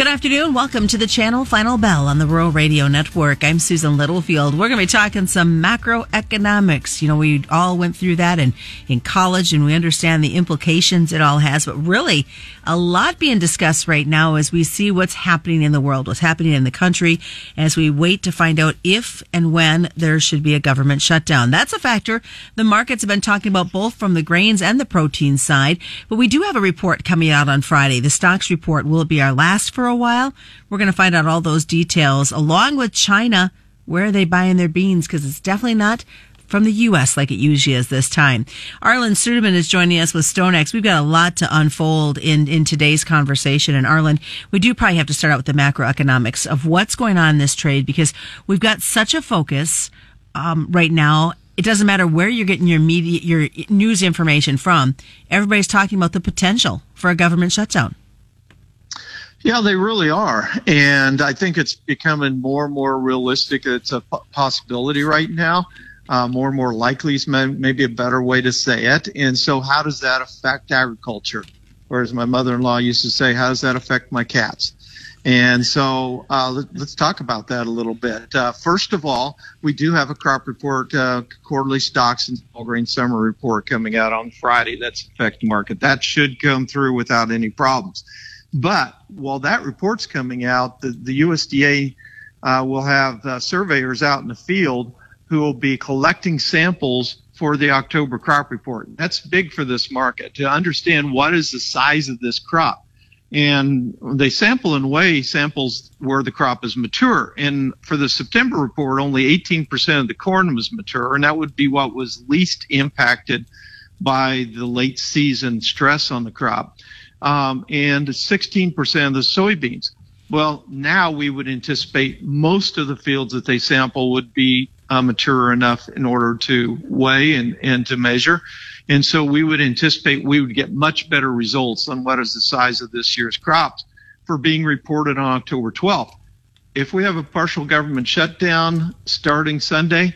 Good afternoon. Welcome to the channel Final Bell on the Rural Radio Network. I'm Susan Littlefield. We're going to be talking some macroeconomics. You know, we all went through that in, in college and we understand the implications it all has, but really a lot being discussed right now as we see what's happening in the world, what's happening in the country, as we wait to find out if and when there should be a government shutdown. That's a factor the markets have been talking about both from the grains and the protein side, but we do have a report coming out on Friday. The stocks report will be our last for a while. We're going to find out all those details along with China. Where are they buying their beans? Because it's definitely not from the U.S. like it usually is this time. Arlan Suderman is joining us with StoneX. We've got a lot to unfold in, in today's conversation. And Arlan, we do probably have to start out with the macroeconomics of what's going on in this trade because we've got such a focus um, right now. It doesn't matter where you're getting your media, your news information from. Everybody's talking about the potential for a government shutdown. Yeah, they really are. And I think it's becoming more and more realistic. It's a possibility right now. Uh, more and more likely is maybe a better way to say it. And so, how does that affect agriculture? Whereas my mother in law used to say, how does that affect my cats? And so, uh, let, us talk about that a little bit. Uh, first of all, we do have a crop report, uh, quarterly stocks and small grain summer report coming out on Friday. That's affect market. That should come through without any problems. But while that report's coming out, the, the USDA uh, will have uh, surveyors out in the field who will be collecting samples for the October crop report. That's big for this market to understand what is the size of this crop. And they sample and weigh samples where the crop is mature. And for the September report, only 18% of the corn was mature, and that would be what was least impacted by the late season stress on the crop um, and 16% of the soybeans. Well, now we would anticipate most of the fields that they sample would be uh, mature enough in order to weigh and, and to measure. And so we would anticipate we would get much better results on what is the size of this year's crops for being reported on October 12th. If we have a partial government shutdown starting Sunday,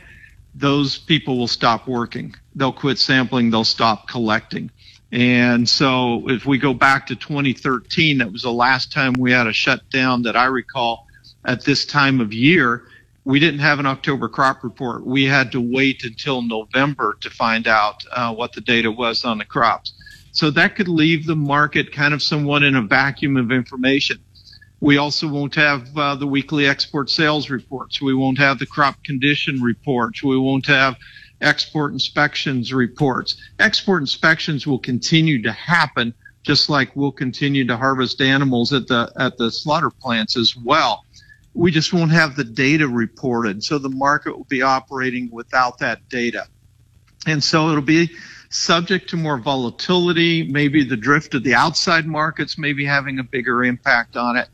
those people will stop working. They'll quit sampling. They'll stop collecting. And so if we go back to 2013, that was the last time we had a shutdown that I recall at this time of year. We didn't have an October crop report. We had to wait until November to find out uh, what the data was on the crops. So that could leave the market kind of somewhat in a vacuum of information. We also won't have uh, the weekly export sales reports. We won't have the crop condition reports. We won't have export inspections reports. Export inspections will continue to happen, just like we'll continue to harvest animals at the at the slaughter plants as well. We just won't have the data reported, so the market will be operating without that data, and so it'll be subject to more volatility. Maybe the drift of the outside markets may be having a bigger impact on it.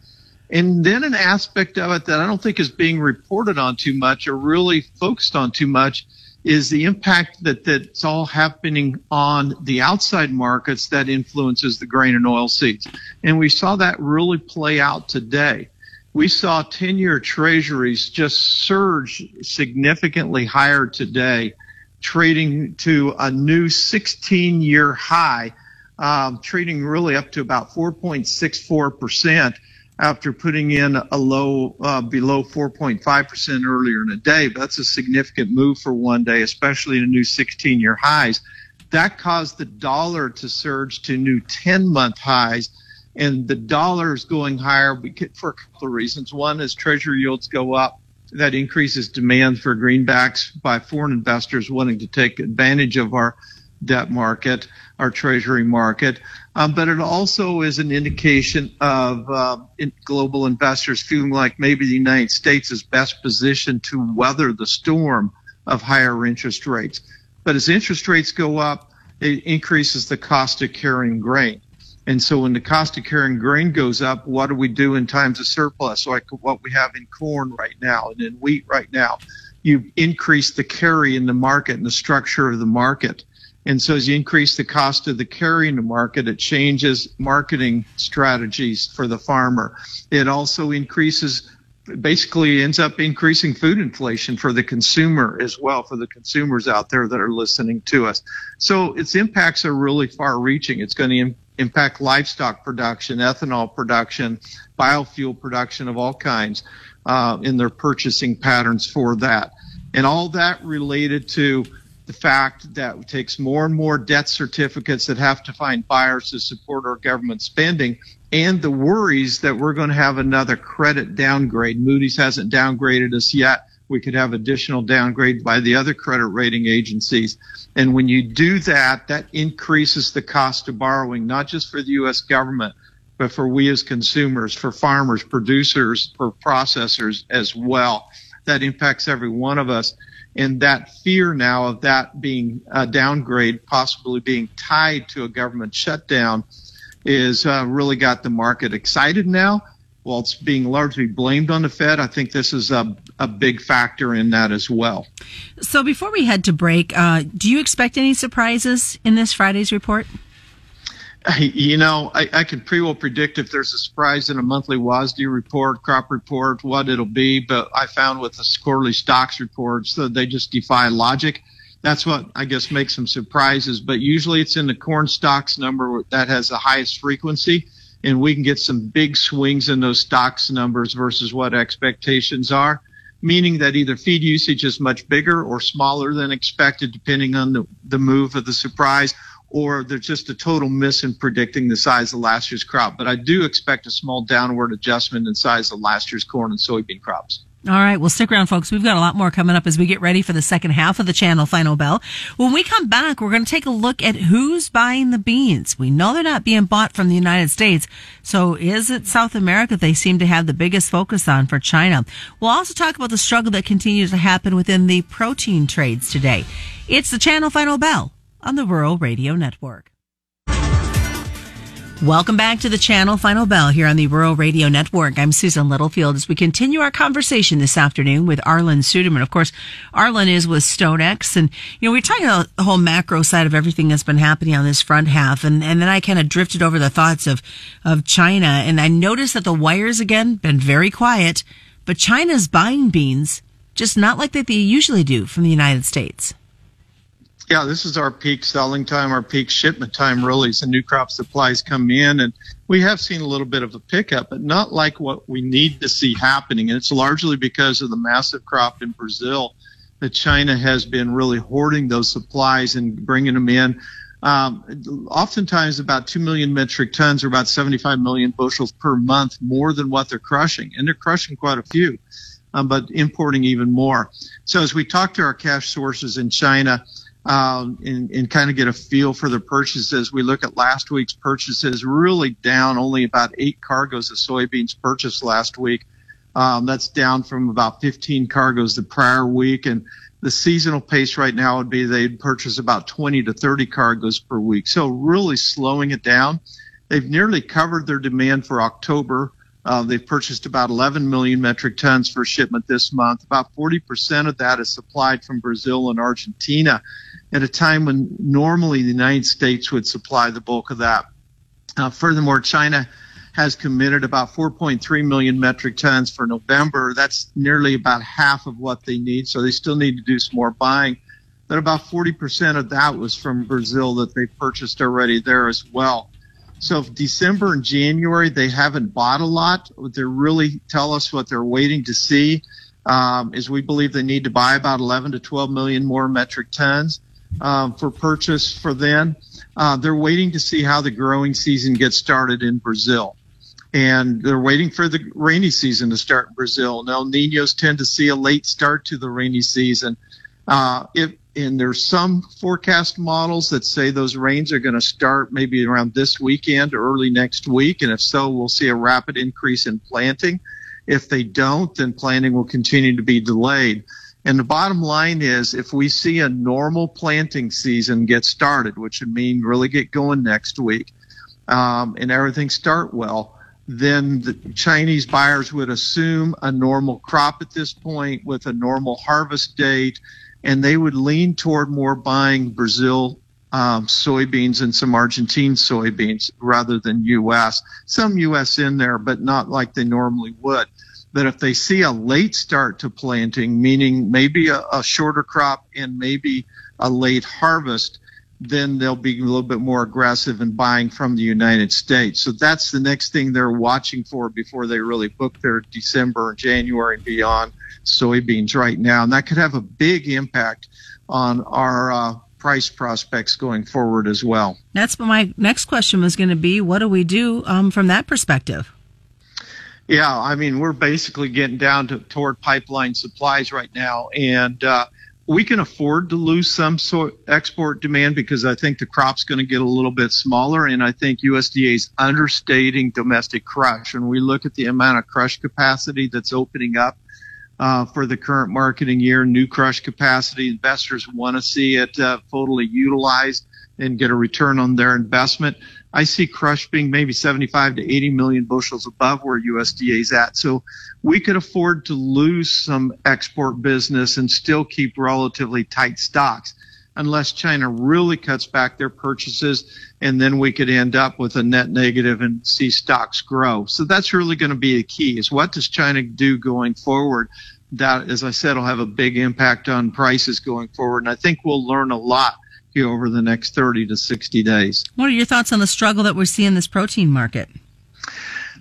And then an aspect of it that I don't think is being reported on too much or really focused on too much is the impact that that's all happening on the outside markets that influences the grain and oil seeds. And we saw that really play out today. We saw 10 year treasuries just surge significantly higher today, trading to a new 16 year high, um, trading really up to about 4.64 percent after putting in a low uh, below 4.5% earlier in the day. That's a significant move for one day, especially in a new 16 year highs. That caused the dollar to surge to new 10 month highs. And the dollar is going higher for a couple of reasons. One is treasury yields go up. That increases demand for greenbacks by foreign investors wanting to take advantage of our debt market, our treasury market. Um, but it also is an indication of uh, in global investors feeling like maybe the United States is best positioned to weather the storm of higher interest rates. But as interest rates go up, it increases the cost of carrying grain. And so when the cost of carrying grain goes up, what do we do in times of surplus, like what we have in corn right now and in wheat right now? You increase the carry in the market and the structure of the market. And so as you increase the cost of the carrying market, it changes marketing strategies for the farmer. It also increases basically ends up increasing food inflation for the consumer as well, for the consumers out there that are listening to us. So its impacts are really far reaching. It's going to impact livestock production, ethanol production, biofuel production of all kinds uh, in their purchasing patterns for that. And all that related to the fact that it takes more and more debt certificates that have to find buyers to support our government spending and the worries that we're going to have another credit downgrade. Moody's hasn't downgraded us yet. We could have additional downgrade by the other credit rating agencies. And when you do that, that increases the cost of borrowing, not just for the U.S. government, but for we as consumers, for farmers, producers, for processors as well. That impacts every one of us. And that fear now of that being a downgrade, possibly being tied to a government shutdown, is uh, really got the market excited now. While it's being largely blamed on the Fed, I think this is a, a big factor in that as well. So before we head to break, uh, do you expect any surprises in this Friday's report? You know, I, I can pretty well predict if there's a surprise in a monthly WASDE report, crop report, what it'll be. But I found with the quarterly stocks reports that they just defy logic that's what I guess makes some surprises. But usually it's in the corn stocks number that has the highest frequency, and we can get some big swings in those stocks numbers versus what expectations are, meaning that either feed usage is much bigger or smaller than expected, depending on the, the move of the surprise, or there's just a total miss in predicting the size of last year's crop. But I do expect a small downward adjustment in size of last year's corn and soybean crops. All right. Well, stick around, folks. We've got a lot more coming up as we get ready for the second half of the channel final bell. When we come back, we're going to take a look at who's buying the beans. We know they're not being bought from the United States. So is it South America they seem to have the biggest focus on for China? We'll also talk about the struggle that continues to happen within the protein trades today. It's the channel final bell on the Rural Radio Network. Welcome back to the channel Final Bell here on the Rural Radio Network. I'm Susan Littlefield as we continue our conversation this afternoon with Arlan Suderman. Of course, Arlan is with StoneX and, you know, we're talking about the whole macro side of everything that's been happening on this front half. And, and then I kind of drifted over the thoughts of, of China and I noticed that the wires again been very quiet, but China's buying beans just not like that they usually do from the United States. Yeah, this is our peak selling time, our peak shipment time, really, as the new crop supplies come in. And we have seen a little bit of a pickup, but not like what we need to see happening. And it's largely because of the massive crop in Brazil that China has been really hoarding those supplies and bringing them in. Um, oftentimes about 2 million metric tons or about 75 million bushels per month more than what they're crushing. And they're crushing quite a few, um, but importing even more. So as we talk to our cash sources in China, um, and, and kind of get a feel for the purchases. We look at last week's purchases, really down only about eight cargoes of soybeans purchased last week. Um, that's down from about 15 cargoes the prior week. And the seasonal pace right now would be they'd purchase about 20 to 30 cargoes per week. So really slowing it down. They've nearly covered their demand for October. Uh, they've purchased about 11 million metric tons for shipment this month. About 40% of that is supplied from Brazil and Argentina at a time when normally the United States would supply the bulk of that. Uh, furthermore, China has committed about 4.3 million metric tons for November. That's nearly about half of what they need, so they still need to do some more buying. But about 40% of that was from Brazil that they purchased already there as well. So December and January, they haven't bought a lot. They really tell us what they're waiting to see um, is we believe they need to buy about 11 to 12 million more metric tons um, for purchase for then. Uh, they're waiting to see how the growing season gets started in Brazil. And they're waiting for the rainy season to start in Brazil. Now, Ninos tend to see a late start to the rainy season. Uh, if, and there's some forecast models that say those rains are going to start maybe around this weekend or early next week. And if so, we'll see a rapid increase in planting. If they don't, then planting will continue to be delayed. And the bottom line is if we see a normal planting season get started, which would mean really get going next week, um, and everything start well, then the Chinese buyers would assume a normal crop at this point with a normal harvest date, and they would lean toward more buying Brazil um, soybeans and some Argentine soybeans rather than U.S. Some U.S. in there, but not like they normally would that if they see a late start to planting, meaning maybe a, a shorter crop and maybe a late harvest, then they'll be a little bit more aggressive in buying from the United States. So that's the next thing they're watching for before they really book their December, and January, and beyond soybeans right now. And that could have a big impact on our uh, price prospects going forward as well. That's what my next question was going to be. What do we do um, from that perspective? Yeah, I mean, we're basically getting down to toward pipeline supplies right now, and uh, we can afford to lose some sort export demand because I think the crop's going to get a little bit smaller, and I think USDA is understating domestic crush. And we look at the amount of crush capacity that's opening up uh, for the current marketing year, new crush capacity. Investors want to see it uh, totally utilized and get a return on their investment. I see crush being maybe 75 to 80 million bushels above where USDA is at. So we could afford to lose some export business and still keep relatively tight stocks unless China really cuts back their purchases and then we could end up with a net negative and see stocks grow. So that's really going to be a key is what does China do going forward? That, as I said, will have a big impact on prices going forward. And I think we'll learn a lot here over the next 30 to 60 days. What are your thoughts on the struggle that we're seeing in this protein market?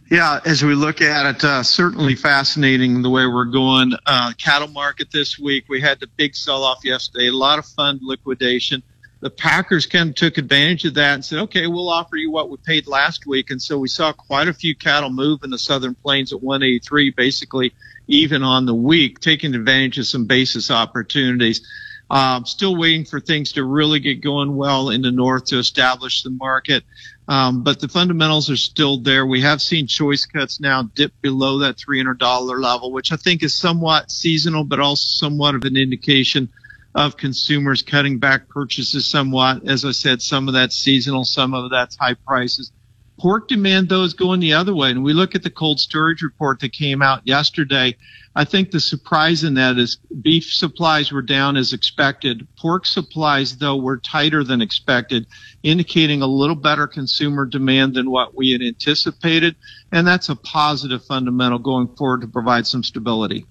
Yeah, as we look at it, uh, certainly fascinating the way we're going. Uh, cattle market this week, we had the big sell off yesterday, a lot of fund liquidation. The Packers kind of took advantage of that and said, okay, we'll offer you what we paid last week. And so we saw quite a few cattle move in the Southern Plains at 183, basically even on the week, taking advantage of some basis opportunities. Um, still waiting for things to really get going well in the north to establish the market. Um, but the fundamentals are still there. We have seen choice cuts now dip below that $300 level, which I think is somewhat seasonal, but also somewhat of an indication of consumers cutting back purchases somewhat. As I said, some of that's seasonal, some of that's high prices. Pork demand, though, is going the other way. And we look at the cold storage report that came out yesterday. I think the surprise in that is beef supplies were down as expected. Pork supplies, though, were tighter than expected, indicating a little better consumer demand than what we had anticipated. And that's a positive fundamental going forward to provide some stability.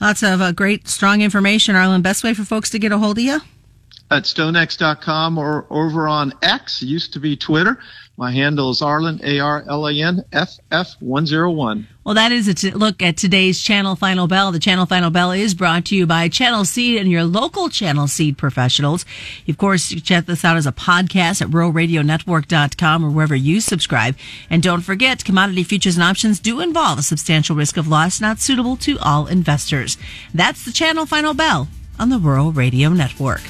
Lots of uh, great, strong information, Arlan. Best way for folks to get a hold of you? At stonex.com or over on X, used to be Twitter. My handle is Arlan, A-R-L-A-N-F-F-101. Well, that is a t- look at today's Channel Final Bell. The Channel Final Bell is brought to you by Channel Seed and your local Channel Seed professionals. Of course, check this out as a podcast at ruralradionetwork.com or wherever you subscribe. And don't forget, commodity futures and options do involve a substantial risk of loss not suitable to all investors. That's the Channel Final Bell on the Rural Radio Network.